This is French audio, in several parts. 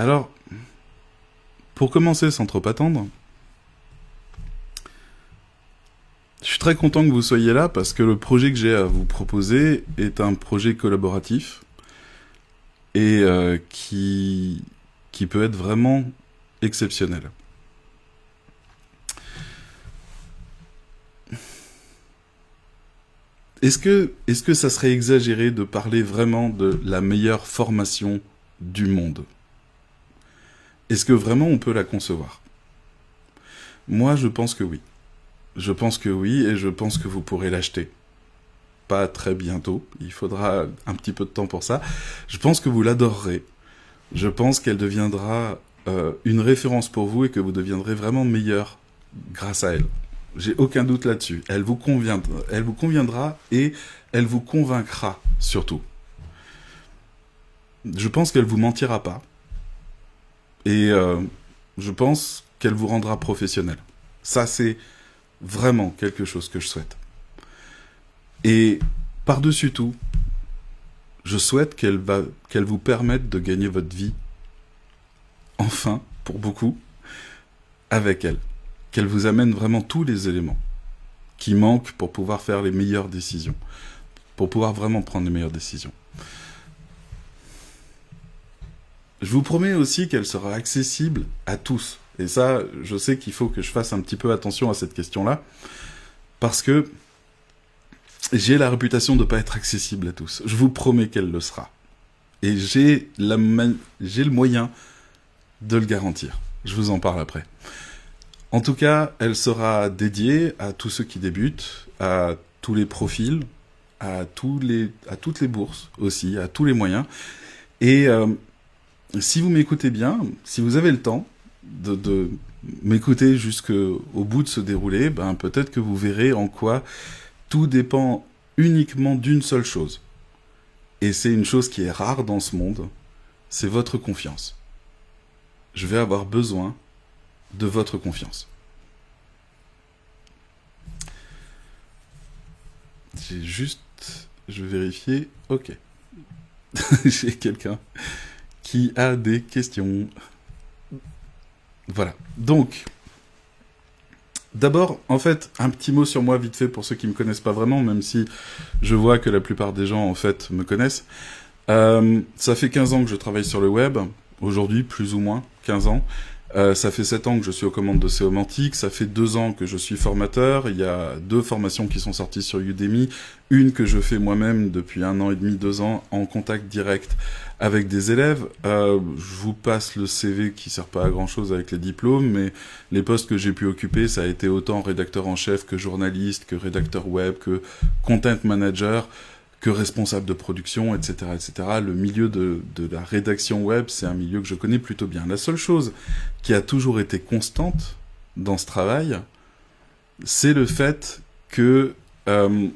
Alors, pour commencer sans trop attendre, je suis très content que vous soyez là parce que le projet que j'ai à vous proposer est un projet collaboratif et euh, qui, peut être vraiment exceptionnel. Est-ce que ça serait exagéré de parler vraiment de la meilleure formation du monde? Est-ce que vraiment on peut la concevoir? Moi, je pense que oui. Je pense que oui, et je pense que vous pourrez l'acheter. Pas très bientôt, il faudra un petit peu de temps pour ça. Je pense que vous l'adorerez. Je pense qu'elle deviendra euh, une référence pour vous et que vous deviendrez vraiment meilleur grâce à elle. J'ai aucun doute là-dessus. Elle vous conviendra, elle vous conviendra et elle vous convaincra surtout. Je pense qu'elle vous mentira pas. Et euh, je pense qu'elle vous rendra professionnel. Ça, c'est vraiment quelque chose que je souhaite. Et par-dessus tout, je souhaite qu'elle va, qu'elle vous permette de gagner votre vie, enfin, pour beaucoup, avec elle qu'elle vous amène vraiment tous les éléments qui manquent pour pouvoir faire les meilleures décisions, pour pouvoir vraiment prendre les meilleures décisions. Je vous promets aussi qu'elle sera accessible à tous. Et ça, je sais qu'il faut que je fasse un petit peu attention à cette question-là, parce que j'ai la réputation de ne pas être accessible à tous. Je vous promets qu'elle le sera. Et j'ai le moyen de le garantir. Je vous en parle après. En tout cas, elle sera dédiée à tous ceux qui débutent, à tous les profils, à, tous les, à toutes les bourses aussi, à tous les moyens. Et euh, si vous m'écoutez bien, si vous avez le temps de, m'écouter jusqu'au bout de ce déroulé, ben peut-être que vous verrez en quoi tout dépend uniquement d'une seule chose. Et c'est une chose qui est rare dans ce monde, c'est votre confiance. Je vais avoir besoin de votre confiance. J'ai juste... Je vais vérifier. Ok. J'ai quelqu'un qui a des questions. Voilà. Donc, d'abord, en fait, un petit mot sur moi vite fait pour ceux qui me connaissent pas vraiment, même si je vois que la plupart des gens, en fait, me connaissent. Euh, ça fait 15 ans que je travaille sur le web. Aujourd'hui, plus ou moins 15 ans. Euh, ça fait sept ans que je suis aux commandes de Séomantique, ça fait deux ans que je suis formateur, il y a deux formations qui sont sorties sur Udemy, une que je fais moi-même depuis un an et demi, deux ans, en contact direct avec des élèves. Euh, je vous passe le CV qui sert pas à grand-chose avec les diplômes, mais les postes que j'ai pu occuper, ça a été autant rédacteur en chef que journaliste, que rédacteur web, que content manager, que responsable de production, etc., etc. Le milieu de, la rédaction web, c'est un milieu que je connais plutôt bien. La seule chose qui a toujours été constante dans ce travail, c'est le fait que euh,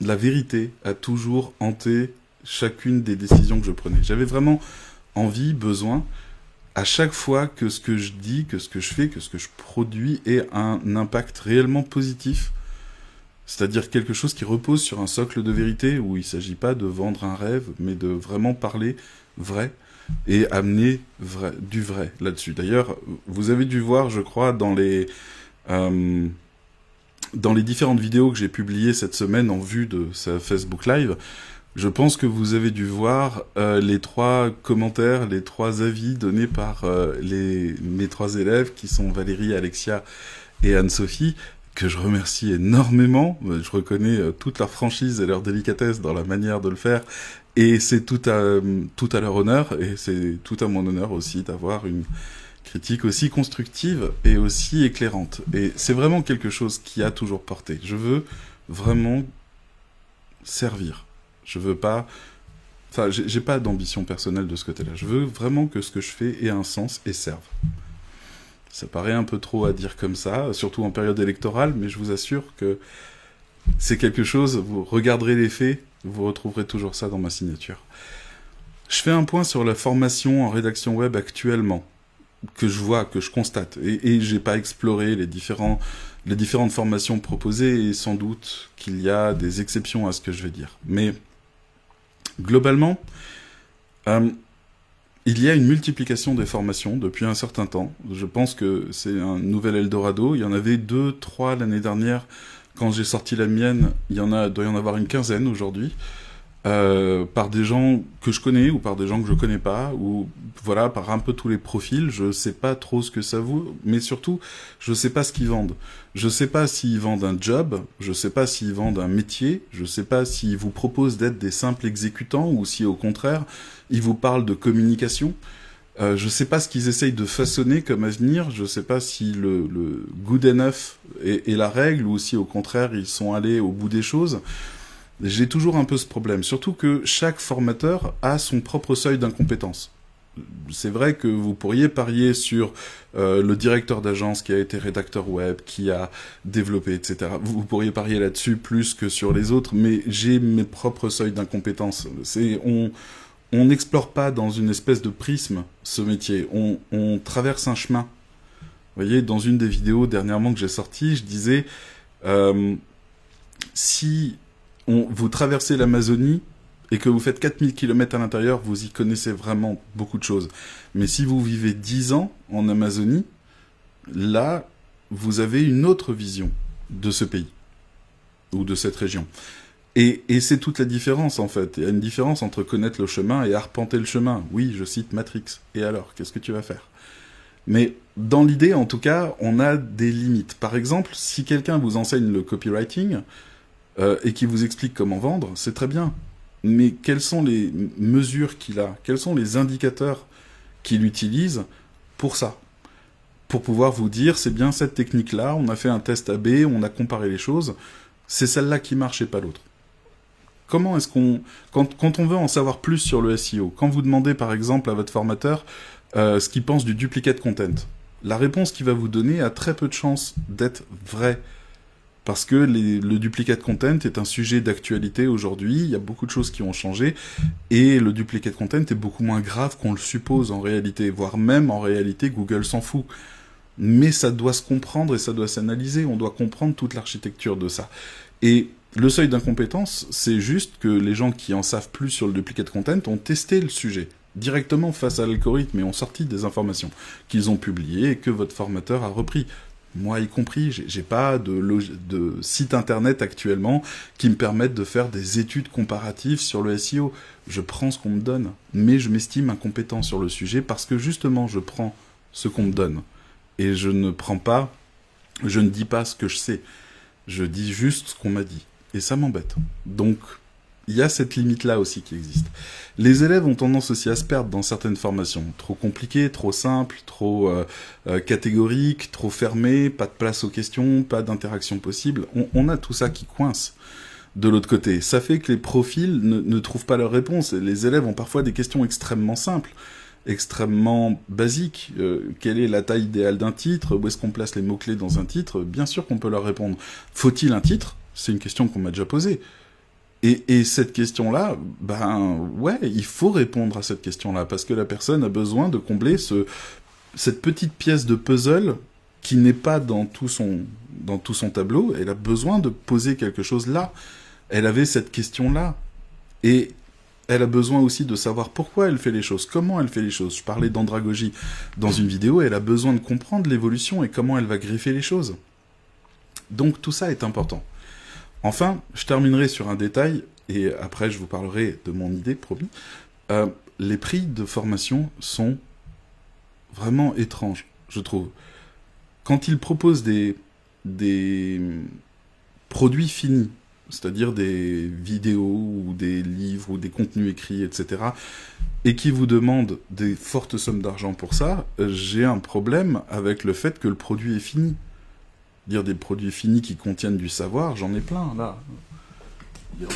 la vérité a toujours hanté chacune des décisions que je prenais. J'avais vraiment envie, besoin, à chaque fois que ce que je dis, que ce que je fais, que ce que je produis ait un impact réellement positif c'est-à-dire quelque chose qui repose sur un socle de vérité où il ne s'agit pas de vendre un rêve, mais de vraiment parler vrai et amener vrai, du vrai là-dessus. D'ailleurs, vous avez dû voir, je crois, dans les euh, dans les différentes vidéos que j'ai publiées cette semaine en vue de sa Facebook Live, je pense que vous avez dû voir euh, les trois commentaires, les trois avis donnés par euh, mes trois élèves qui sont Valérie, Alexia et Anne-Sophie, que je remercie énormément. Je reconnais euh, toute leur franchise et leur délicatesse dans la manière de le faire. Et c'est tout à, tout à leur honneur, et c'est tout à mon honneur aussi d'avoir une critique aussi constructive et aussi éclairante. Et c'est vraiment quelque chose qui a toujours porté. Je veux vraiment servir. Je veux pas... Enfin, j'ai pas d'ambition personnelle de ce côté-là. Je veux vraiment que ce que je fais ait un sens et serve. Ça paraît un peu trop à dire comme ça, surtout en période électorale, mais je vous assure que c'est quelque chose, vous regarderez les faits, vous retrouverez toujours ça dans ma signature. Je fais un point sur la formation en rédaction web actuellement, que je vois, que je constate, et, et j'ai pas exploré les, différents, les différentes formations proposées, et sans doute qu'il y a des exceptions à ce que je vais dire. Mais globalement, euh, il y a une multiplication des formations depuis un certain temps. Je pense que c'est un nouvel Eldorado. Il y en avait deux, trois l'année dernière. Quand j'ai sorti la mienne, il y en a, doit y en avoir une quinzaine aujourd'hui. Euh, par des gens que je connais ou par des gens que je connais pas ou voilà par un peu tous les profils je sais pas trop ce que ça vaut mais surtout je sais pas ce qu'ils vendent je sais pas s'ils vendent un job je sais pas s'ils vendent un métier je sais pas s'ils vous proposent d'être des simples exécutants ou si au contraire ils vous parlent de communication euh, je sais pas ce qu'ils essayent de façonner comme avenir. Je sais pas si le, le good enough est, est, la règle ou si au contraire ils sont allés au bout des choses. J'ai toujours un peu ce problème, surtout que chaque formateur a son propre seuil d'incompétence. C'est vrai que vous pourriez parier sur euh, le directeur d'agence qui a été rédacteur web, qui a développé, etc. Vous, pourriez parier là-dessus plus que sur les autres, mais j'ai mes propres seuils d'incompétence. C'est on on n'explore pas dans une espèce de prisme ce métier. On, on traverse un chemin. Vous voyez, dans une des vidéos dernièrement que j'ai sorties, je disais euh, si vous traversez l'Amazonie et que vous faites 4000 km à l'intérieur, vous y connaissez vraiment beaucoup de choses. Mais si vous vivez 10 ans en Amazonie, là, vous avez une autre vision de ce pays ou de cette région. Et, et c'est toute la différence en fait. Il y a une différence entre connaître le chemin et arpenter le chemin. Oui, je cite Matrix. Et alors, qu'est-ce que tu vas faire? Mais dans l'idée, en tout cas, on a des limites. Par exemple, si quelqu'un vous enseigne le copywriting, euh, et qui vous explique comment vendre, c'est très bien. Mais quelles sont les mesures qu'il a? Quels sont les indicateurs qu'il utilise pour ça? Pour pouvoir vous dire, c'est bien cette technique-là, on a fait un test AB, on a comparé les choses, c'est celle-là qui marche et pas l'autre. Comment est-ce qu'on... Quand, on veut en savoir plus sur le SEO, quand vous demandez par exemple à votre formateur euh, ce qu'il pense du duplicate content, la réponse qu'il va vous donner a très peu de chances d'être vraie parce que le duplicate content est un sujet d'actualité aujourd'hui, il y a beaucoup de choses qui ont changé, et le duplicate content est beaucoup moins grave qu'on le suppose en réalité, voire même en réalité Google s'en fout. Mais ça doit se comprendre et ça doit s'analyser, on doit comprendre toute l'architecture de ça. Et le seuil d'incompétence, c'est juste que les gens qui en savent plus sur le duplicate content ont testé le sujet directement face à l'algorithme et ont sorti des informations qu'ils ont publiées et que votre formateur a repris moi y compris, j'ai pas de, de site internet actuellement qui me permettent de faire des études comparatives sur le SEO. Je prends ce qu'on me donne, mais je m'estime incompétent sur le sujet parce que justement je prends ce qu'on me donne et je ne prends pas, je ne dis pas ce que je sais, je dis juste ce qu'on m'a dit et ça m'embête. Donc il y a cette limite-là aussi qui existe. Les élèves ont tendance aussi à se perdre dans certaines formations. Trop compliquées, trop simples, trop euh, euh, catégoriques, trop fermées, pas de place aux questions, pas d'interaction possible. On, a tout ça qui coince de l'autre côté. Ça fait que les profils ne, trouvent pas leur réponse. Les élèves ont parfois des questions extrêmement simples extrêmement basiques. Euh, quelle est la taille idéale d'un titre? Où est-ce qu'on place les mots-clés dans un titre? Bien sûr qu'on peut leur répondre. Faut-il un titre? C'est une question qu'on m'a déjà posée. Et, et, cette question-là, ben ouais, il faut répondre à cette question-là parce que la personne a besoin de combler ce, cette petite pièce de puzzle qui n'est pas dans tout son dans tout son tableau. Elle a besoin de poser quelque chose là. Elle avait cette question-là et elle a besoin aussi de savoir pourquoi elle fait les choses, comment elle fait les choses. Je parlais d'andragogie dans une vidéo. Elle a besoin de comprendre l'évolution et comment elle va griffer les choses. Donc tout ça est important. Enfin, je terminerai sur un détail, et après je vous parlerai de mon idée, promis. Euh, les prix de formation sont vraiment étranges, je trouve. Quand ils proposent des, des produits finis, c'est-à-dire des vidéos ou des livres ou des contenus écrits, etc., et qui vous demandent des fortes sommes d'argent pour ça, j'ai un problème avec le fait que le produit est fini des produits finis qui contiennent du savoir, j'en ai plein là.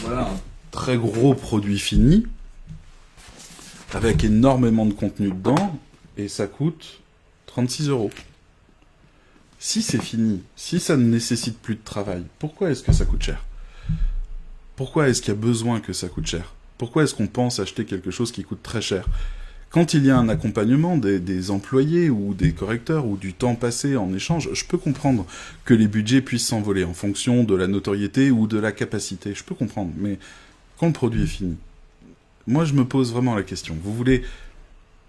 voilà un très gros produit fini avec énormément de contenu dedans et ça coûte 36 euros. Si c'est fini, si ça ne nécessite plus de travail, pourquoi est-ce que ça coûte cher? Pourquoi est-ce qu'il y a besoin que ça coûte cher? Pourquoi est-ce qu'on pense acheter quelque chose qui coûte très cher? Quand il y a un accompagnement des, employés ou des correcteurs ou du temps passé en échange, je peux comprendre que les budgets puissent s'envoler en fonction de la notoriété ou de la capacité. Je peux comprendre, mais quand le produit est fini, moi je me pose vraiment la question. Vous voulez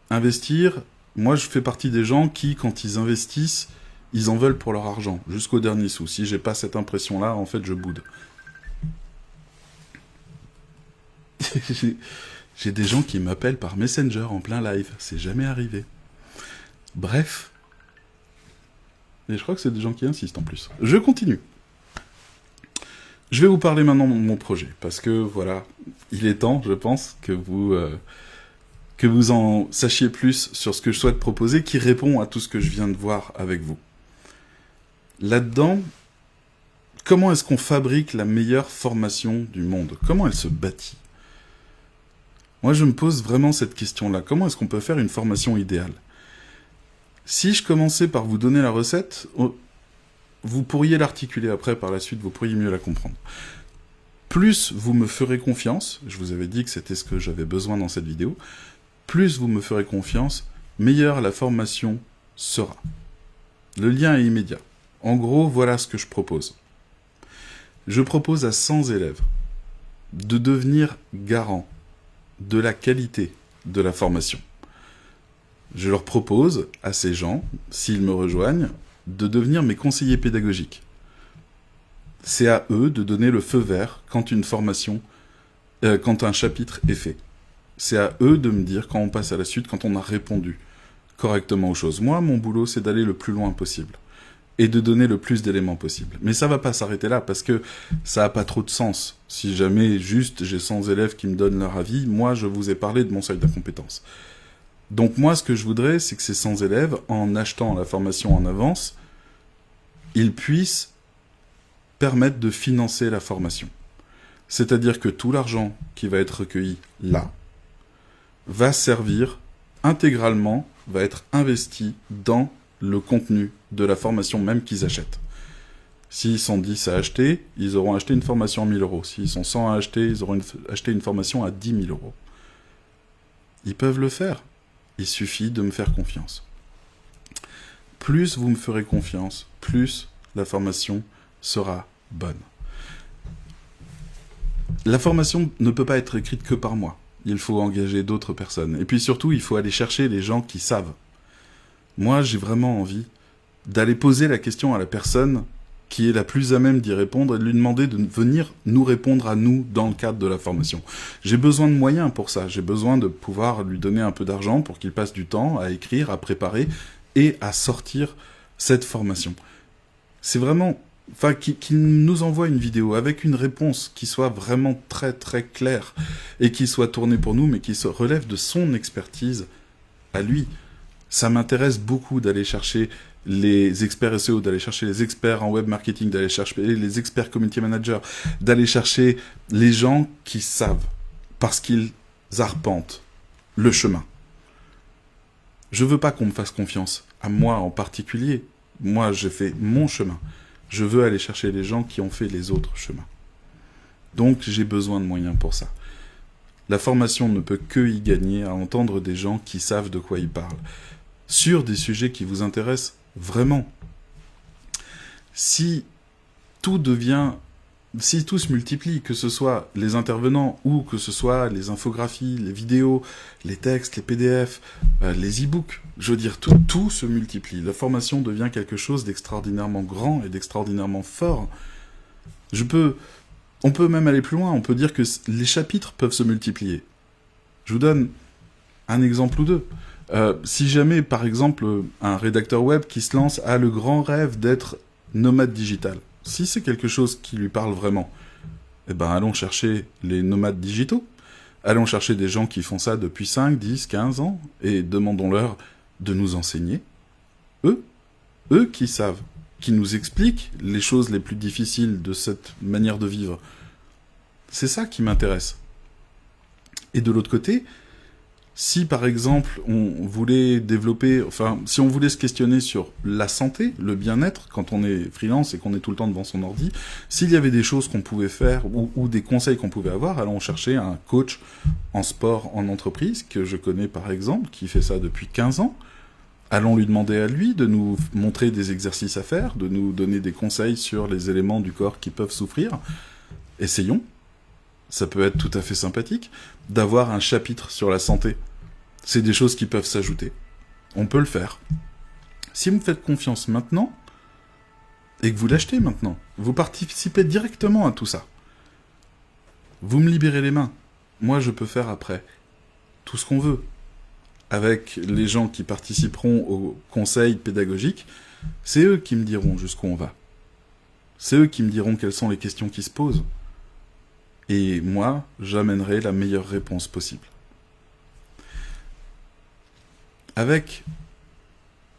investir, moi je fais partie des gens qui, quand ils investissent, ils en veulent pour leur argent, jusqu'au dernier sou. Si j'ai pas cette impression-là, en fait, je boude. j'ai des gens qui m'appellent par Messenger en plein live. C'est jamais arrivé. Bref. Et je crois que c'est des gens qui insistent en plus. Je continue. Je vais vous parler maintenant de mon projet, parce que voilà, il est temps, je pense, que vous, euh, que vous en sachiez plus sur ce que je souhaite proposer, qui répond à tout ce que je viens de voir avec vous. Là-dedans, comment est-ce qu'on fabrique la meilleure formation du monde? Comment elle se bâtit? Moi, je me pose vraiment cette question-là. Comment est-ce qu'on peut faire une formation idéale? Si je commençais par vous donner la recette, vous pourriez l'articuler après par la suite, vous pourriez mieux la comprendre. Plus vous me ferez confiance, je vous avais dit que c'était ce que j'avais besoin dans cette vidéo, plus vous me ferez confiance, meilleure la formation sera. Le lien est immédiat. En gros, voilà ce que je propose. Je propose à 100 élèves de devenir garant de la qualité de la formation. Je leur propose à ces gens, s'ils me rejoignent, de devenir mes conseillers pédagogiques. C'est à eux de donner le feu vert quand une formation, euh, quand un chapitre est fait. C'est à eux de me dire quand on passe à la suite, quand on a répondu correctement aux choses. Moi, mon boulot, c'est d'aller le plus loin possible et de donner le plus d'éléments possible. Mais ça va pas s'arrêter là parce que ça a pas trop de sens. Si jamais juste j'ai 100 élèves qui me donnent leur avis, moi je vous ai parlé de mon seuil d'incompétence. Donc moi, ce que je voudrais, c'est que ces 100 élèves, en achetant la formation en avance, ils puissent permettre de financer la formation. C'est-à-dire que tout l'argent qui va être recueilli là va servir intégralement, va être investi dans le contenu de la formation même qu'ils achètent. S'ils sont 10 à acheter, ils auront acheté une formation à 1000 euros. S'ils sont 100 à acheter, ils auront acheté une formation à 10 000 euros. Ils peuvent le faire. Il suffit de me faire confiance. Plus vous me ferez confiance, plus la formation sera bonne. La formation ne peut pas être écrite que par moi. Il faut engager d'autres personnes. Et puis surtout, il faut aller chercher les gens qui savent. Moi, j'ai vraiment envie d'aller poser la question à la personne qui est la plus à même d'y répondre et de lui demander de venir nous répondre à nous dans le cadre de la formation. J'ai besoin de moyens pour ça. J'ai besoin de pouvoir lui donner un peu d'argent pour qu'il passe du temps à écrire, à préparer et à sortir cette formation. C'est vraiment, enfin, qu'il nous envoie une vidéo avec une réponse qui soit vraiment très très claire et qui soit tournée pour nous, mais qui se relève de son expertise à lui. Ça m'intéresse beaucoup d'aller chercher les experts SEO, d'aller chercher les experts en web marketing, d'aller chercher les experts community managers, d'aller chercher les gens qui savent, parce qu'ils arpentent le chemin. Je veux pas qu'on me fasse confiance, à moi en particulier. Moi, j'ai fait mon chemin. Je veux aller chercher les gens qui ont fait les autres chemins. Donc, j'ai besoin de moyens pour ça. La formation ne peut que y gagner à entendre des gens qui savent de quoi ils parlent, sur des sujets qui vous intéressent Vraiment. Si tout devient, si tout se multiplie, que ce soit les intervenants ou que ce soit les infographies, les vidéos, les textes, les PDF, euh, les e-books, je veux dire, tout, tout se multiplie. La formation devient quelque chose d'extraordinairement grand et d'extraordinairement fort. Je peux, on peut même aller plus loin, on peut dire que les chapitres peuvent se multiplier. Je vous donne un exemple ou deux. Euh, si jamais, par exemple, un rédacteur web qui se lance a le grand rêve d'être nomade digital, si c'est quelque chose qui lui parle vraiment, eh ben allons chercher les nomades digitaux. Allons chercher des gens qui font ça depuis 5, 10, 15 ans et demandons-leur de nous enseigner. Eux, eux qui savent, qui nous expliquent les choses les plus difficiles de cette manière de vivre. C'est ça qui m'intéresse. Et de l'autre côté, si par exemple on voulait développer, enfin si on voulait se questionner sur la santé, le bien-être, quand on est freelance et qu'on est tout le temps devant son ordi, s'il y avait des choses qu'on pouvait faire ou, des conseils qu'on pouvait avoir, allons chercher un coach en sport en entreprise, que je connais par exemple, qui fait ça depuis 15 ans. Allons lui demander à lui de nous montrer des exercices à faire, de nous donner des conseils sur les éléments du corps qui peuvent souffrir. Essayons, ça peut être tout à fait sympathique, d'avoir un chapitre sur la santé. C'est des choses qui peuvent s'ajouter. On peut le faire. Si vous me faites confiance maintenant, et que vous l'achetez maintenant, vous participez directement à tout ça. Vous me libérez les mains. Moi, je peux faire après tout ce qu'on veut. Avec les gens qui participeront au conseil pédagogique, c'est eux qui me diront jusqu'où on va. C'est eux qui me diront quelles sont les questions qui se posent. Et moi, j'amènerai la meilleure réponse possible. Avec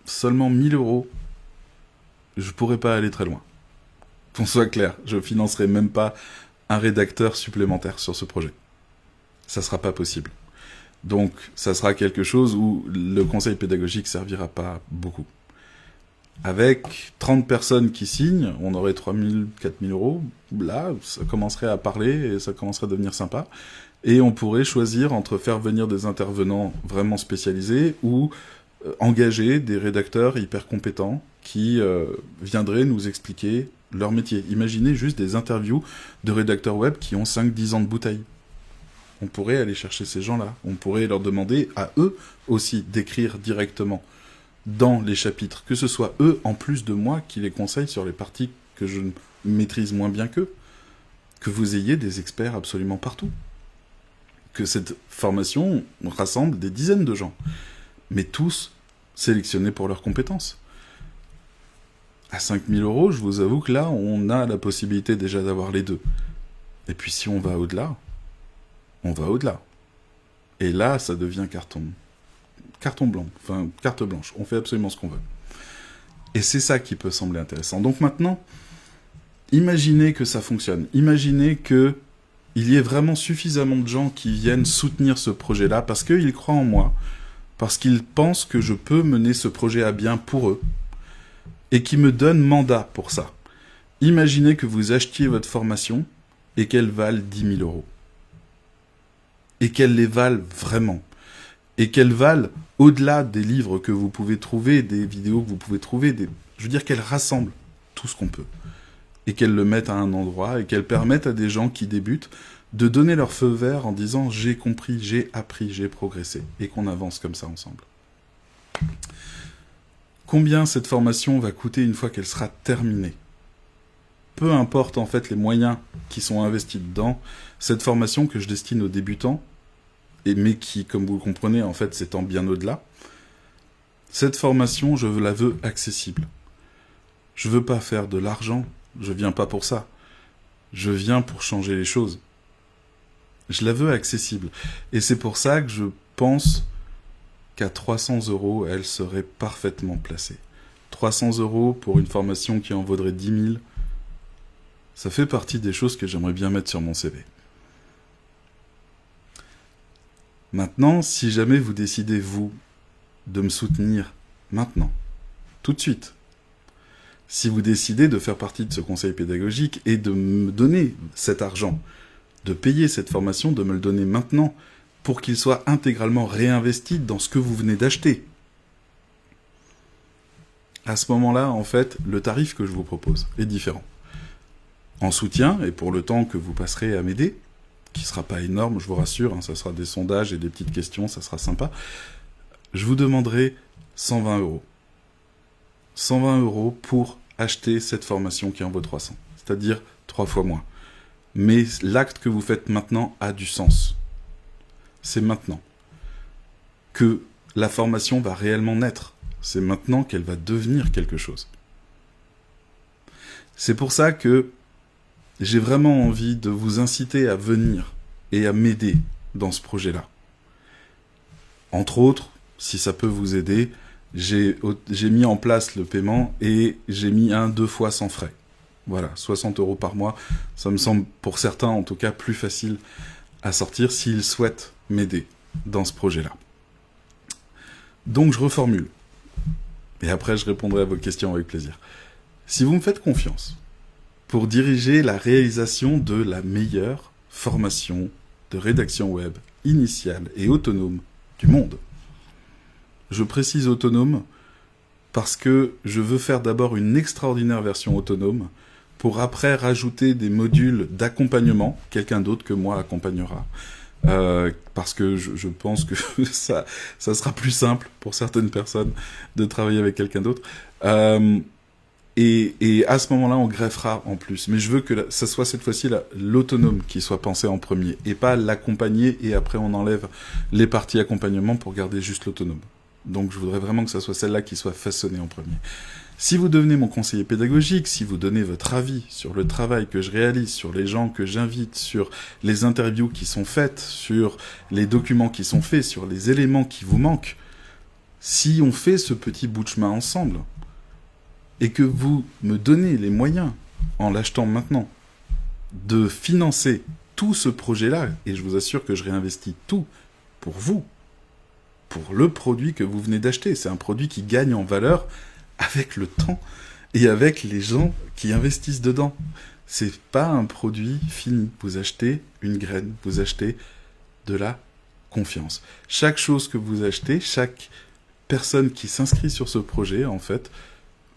seulement 1000 euros, je pourrais pas aller très loin. Qu'on soit clair, je financerai même pas un rédacteur supplémentaire sur ce projet. Ça sera pas possible. Donc, ça sera quelque chose où le conseil pédagogique servira pas beaucoup. Avec 30 personnes qui signent, on aurait 3000, 4000 euros. Là, ça commencerait à parler et ça commencerait à devenir sympa. Et on pourrait choisir entre faire venir des intervenants vraiment spécialisés ou euh, engager des rédacteurs hyper compétents qui euh, viendraient nous expliquer leur métier. Imaginez juste des interviews de rédacteurs web qui ont 5-10 ans de bouteille. On pourrait aller chercher ces gens-là. On pourrait leur demander à eux aussi d'écrire directement dans les chapitres, que ce soit eux en plus de moi qui les conseillent sur les parties que je maîtrise moins bien qu'eux, que vous ayez des experts absolument partout, que cette formation rassemble des dizaines de gens, mais tous sélectionnés pour leurs compétences. À 5000 euros, je vous avoue que là, on a la possibilité déjà d'avoir les deux. Et puis si on va au-delà, on va au-delà. Et là, ça devient carton carton blanc, enfin carte blanche. On fait absolument ce qu'on veut. Et c'est ça qui peut sembler intéressant. Donc maintenant, imaginez que ça fonctionne. Imaginez que il y ait vraiment suffisamment de gens qui viennent soutenir ce projet-là parce qu'ils croient en moi, parce qu'ils pensent que je peux mener ce projet à bien pour eux, et qui me donnent mandat pour ça. Imaginez que vous achetiez votre formation et qu'elle vale 10 000 euros. Et qu'elle les valent vraiment et qu'elles valent au-delà des livres que vous pouvez trouver, des vidéos que vous pouvez trouver, des... je veux dire qu'elles rassemblent tout ce qu'on peut et qu'elles le mettent à un endroit et qu'elles permettent à des gens qui débutent de donner leur feu vert en disant j'ai compris, j'ai appris, j'ai progressé et qu'on avance comme ça ensemble. Combien cette formation va coûter une fois qu'elle sera terminée? Peu importe en fait les moyens qui sont investis dedans, cette formation que je destine aux débutants, mais qui, comme vous le comprenez, en fait, s'étend bien au-delà. Cette formation, je la veux accessible. Je veux pas faire de l'argent, je viens pas pour ça. Je viens pour changer les choses. Je la veux accessible. Et c'est pour ça que je pense qu'à 300 euros, elle serait parfaitement placée. 300 euros pour une formation qui en vaudrait 10 000, ça fait partie des choses que j'aimerais bien mettre sur mon CV. Maintenant, si jamais vous décidez, vous, de me soutenir maintenant, tout de suite, si vous décidez de faire partie de ce conseil pédagogique et de me donner cet argent, de payer cette formation, de me le donner maintenant, pour qu'il soit intégralement réinvesti dans ce que vous venez d'acheter. À ce moment-là, en fait, le tarif que je vous propose est différent. En soutien, et pour le temps que vous passerez à m'aider, qui sera pas énorme, je vous rassure, hein, ça sera des sondages et des petites questions, ça sera sympa. Je vous demanderai 120 euros. 120 euros pour acheter cette formation qui en vaut 300, c'est-à-dire trois fois moins. Mais l'acte que vous faites maintenant a du sens. C'est maintenant que la formation va réellement naître. C'est maintenant qu'elle va devenir quelque chose. C'est pour ça que j'ai vraiment envie de vous inciter à venir et à m'aider dans ce projet-là. Entre autres, si ça peut vous aider, j'ai mis en place le paiement et j'ai mis un deux fois sans frais. Voilà, 60 euros par mois. Ça me semble, pour certains en tout cas, plus facile à sortir s'ils souhaitent m'aider dans ce projet-là. Donc je reformule. Et après, je répondrai à vos questions avec plaisir. Si vous me faites confiance, pour diriger la réalisation de la meilleure formation de rédaction web initiale et autonome du monde. Je précise autonome parce que je veux faire d'abord une extraordinaire version autonome pour après rajouter des modules d'accompagnement, quelqu'un d'autre que moi accompagnera, euh, parce que je, je, pense que ça, ça sera plus simple pour certaines personnes de travailler avec quelqu'un d'autre. Euh, et, et, à ce moment-là, on greffera en plus. Mais je veux que ce soit cette fois-ci l'autonome qui soit pensé en premier, et pas l'accompagner et après on enlève les parties accompagnement pour garder juste l'autonome. Donc je voudrais vraiment que ce soit celle-là qui soit façonnée en premier. Si vous devenez mon conseiller pédagogique, si vous donnez votre avis sur le travail que je réalise, sur les gens que j'invite, sur les interviews qui sont faites, sur les documents qui sont faits, sur les éléments qui vous manquent, si on fait ce petit bout de chemin ensemble, et que vous me donnez les moyens, en l'achetant maintenant, de financer tout ce projet-là, et je vous assure que je réinvestis tout pour vous, pour le produit que vous venez d'acheter. C'est un produit qui gagne en valeur avec le temps et avec les gens qui investissent dedans. C'est pas un produit fini. Vous achetez une graine, vous achetez de la confiance. Chaque chose que vous achetez, chaque personne qui s'inscrit sur ce projet, en fait,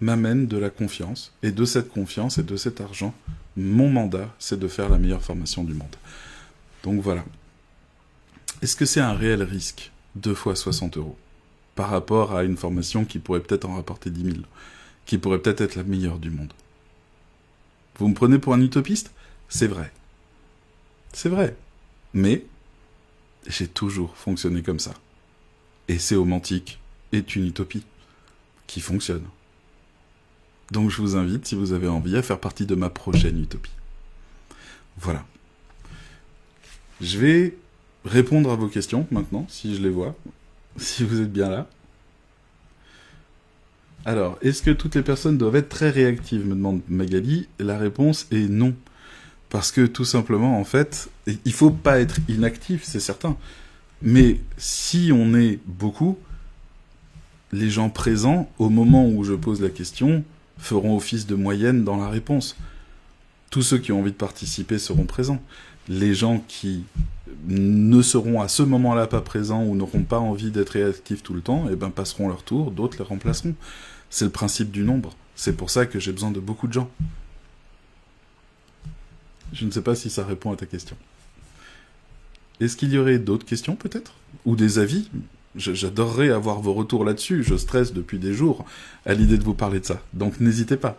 m'amène de la confiance. Et de cette confiance et de cet argent, mon mandat, c'est de faire la meilleure formation du monde. Donc voilà. Est-ce que c'est un réel risque Deux fois 60 euros par rapport à une formation qui pourrait peut-être en rapporter 10 000, qui pourrait peut-être être la meilleure du monde? Vous me prenez pour un utopiste? C'est vrai. C'est vrai. Mais j'ai toujours fonctionné comme ça. Et c'est romantique est une utopie qui fonctionne. Donc je vous invite, si vous avez envie, à faire partie de ma prochaine utopie. Voilà. Je vais répondre à vos questions maintenant, si je les vois si vous êtes bien là. Alors, est-ce que toutes les personnes doivent être très réactives me demande Magali. La réponse est non. Parce que tout simplement, en fait, il faut pas être inactif, c'est certain. Mais si on est beaucoup, les gens présents, au moment où je pose la question, feront office de moyenne dans la réponse. Tous ceux qui ont envie de participer seront présents. Les gens qui ne seront à ce moment-là pas présents ou n'auront pas envie d'être réactifs tout le temps, eh ben passeront leur tour, d'autres les remplaceront. C'est le principe du nombre. C'est pour ça que j'ai besoin de beaucoup de gens. Je ne sais pas si ça répond à ta question. Est-ce qu'il y aurait d'autres questions peut-être? Ou des avis? J'adorerais avoir vos retours là-dessus. Je stresse depuis des jours à l'idée de vous parler de ça. Donc n'hésitez pas.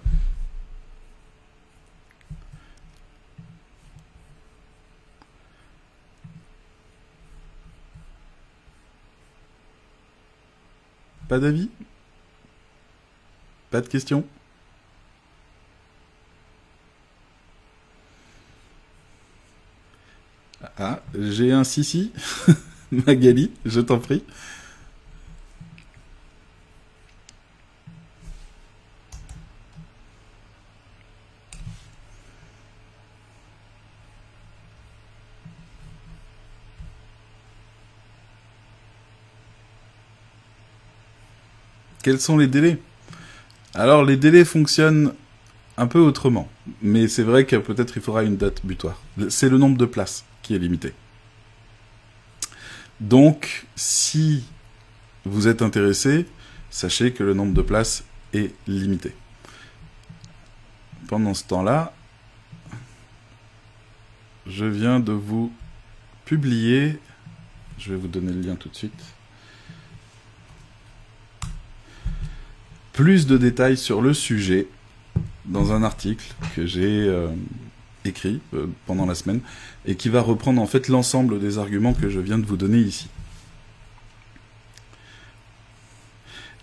Pas d'avis? Pas de questions? Ah, j'ai un si Magali, je t'en prie. Quels sont les délais? Alors les délais fonctionnent un peu autrement, mais c'est vrai que peut-être il faudra une date butoir. C'est le nombre de places qui est limité. Donc si vous êtes intéressé, sachez que le nombre de places est limité. Pendant ce temps-là, je viens de vous publier, je vais vous donner le lien tout de suite, plus de détails sur le sujet dans un article que j'ai euh, écrit euh, pendant la semaine et qui va reprendre en fait l'ensemble des arguments que je viens de vous donner ici.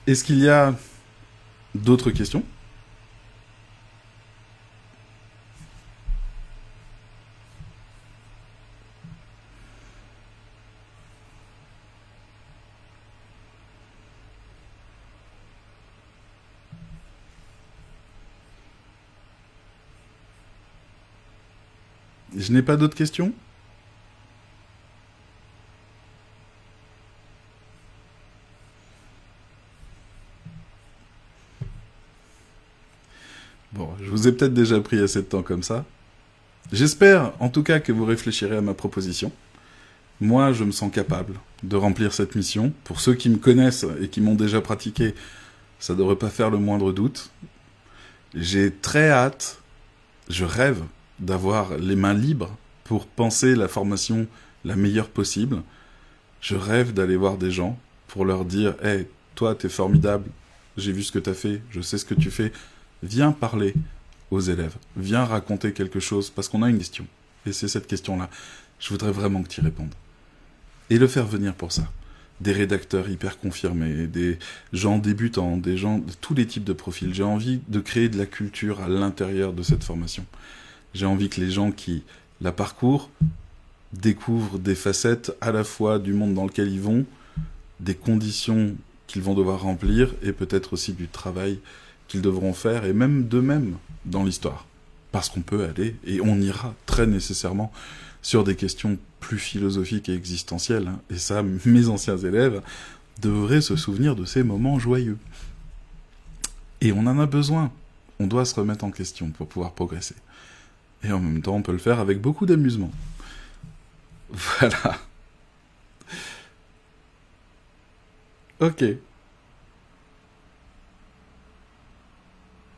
Est-ce qu'il y a d'autres questions? Je n'ai pas d'autres questions? Bon, je vous ai peut-être déjà pris assez de temps comme ça. J'espère en tout cas que vous réfléchirez à ma proposition. Moi, je me sens capable de remplir cette mission. Pour ceux qui me connaissent et qui m'ont déjà pratiqué, ça ne devrait pas faire le moindre doute. J'ai très hâte, je rêve d'avoir les mains libres pour penser la formation la meilleure possible. Je rêve d'aller voir des gens pour leur dire Hé, toi, t'es formidable, j'ai vu ce que t'as fait, je sais ce que tu fais. Viens parler aux élèves, viens raconter quelque chose, parce qu'on a une question. Et c'est cette question-là. Je voudrais vraiment que tu y répondes. Et le faire venir pour ça. Des rédacteurs hyper confirmés, des gens débutants, des gens de tous les types de profils. J'ai envie de créer de la culture à l'intérieur de cette formation. J'ai envie que les gens qui la parcourent découvrent des facettes à la fois du monde dans lequel ils vont, des conditions qu'ils vont devoir remplir et peut-être aussi du travail qu'ils devront faire et même d'eux-mêmes dans l'histoire. Parce qu'on peut aller et on ira très nécessairement sur des questions plus philosophiques et existentielles. Et ça, mes anciens élèves devraient se souvenir de ces moments joyeux. Et on en a besoin. On doit se remettre en question pour pouvoir progresser. Et en même temps, on peut le faire avec beaucoup d'amusement. Voilà. Ok.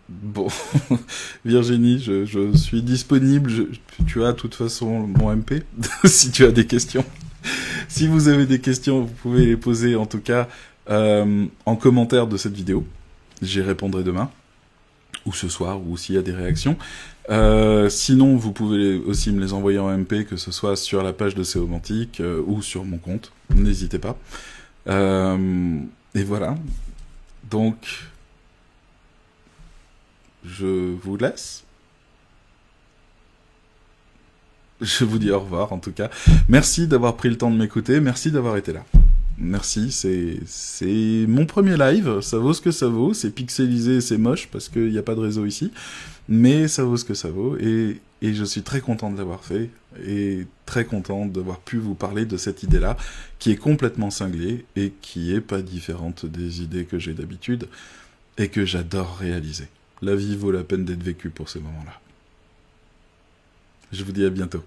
Bon, Virginie, je, suis disponible. tu as de toute façon mon MP si tu as des questions. Si vous avez des questions, vous pouvez les poser en tout cas euh, en commentaire de cette vidéo. J'y répondrai demain ou ce soir ou s'il y a des réactions. Euh, sinon, vous pouvez aussi me les envoyer en MP, que ce soit sur la page de Céomantique euh, ou sur mon compte. N'hésitez pas. Euh, et voilà. Donc, je vous laisse. Je vous dis au revoir en tout cas. Merci d'avoir pris le temps de m'écouter. Merci d'avoir été là. Merci, c'est c'est mon premier live, ça vaut ce que ça vaut, c'est pixelisé, c'est moche parce qu'il n'y a pas de réseau ici, mais ça vaut ce que ça vaut et, et je suis très content de l'avoir fait et très content d'avoir pu vous parler de cette idée-là qui est complètement cinglée et qui est pas différente des idées que j'ai d'habitude et que j'adore réaliser. La vie vaut la peine d'être vécue pour ces moments-là. Je vous dis à bientôt.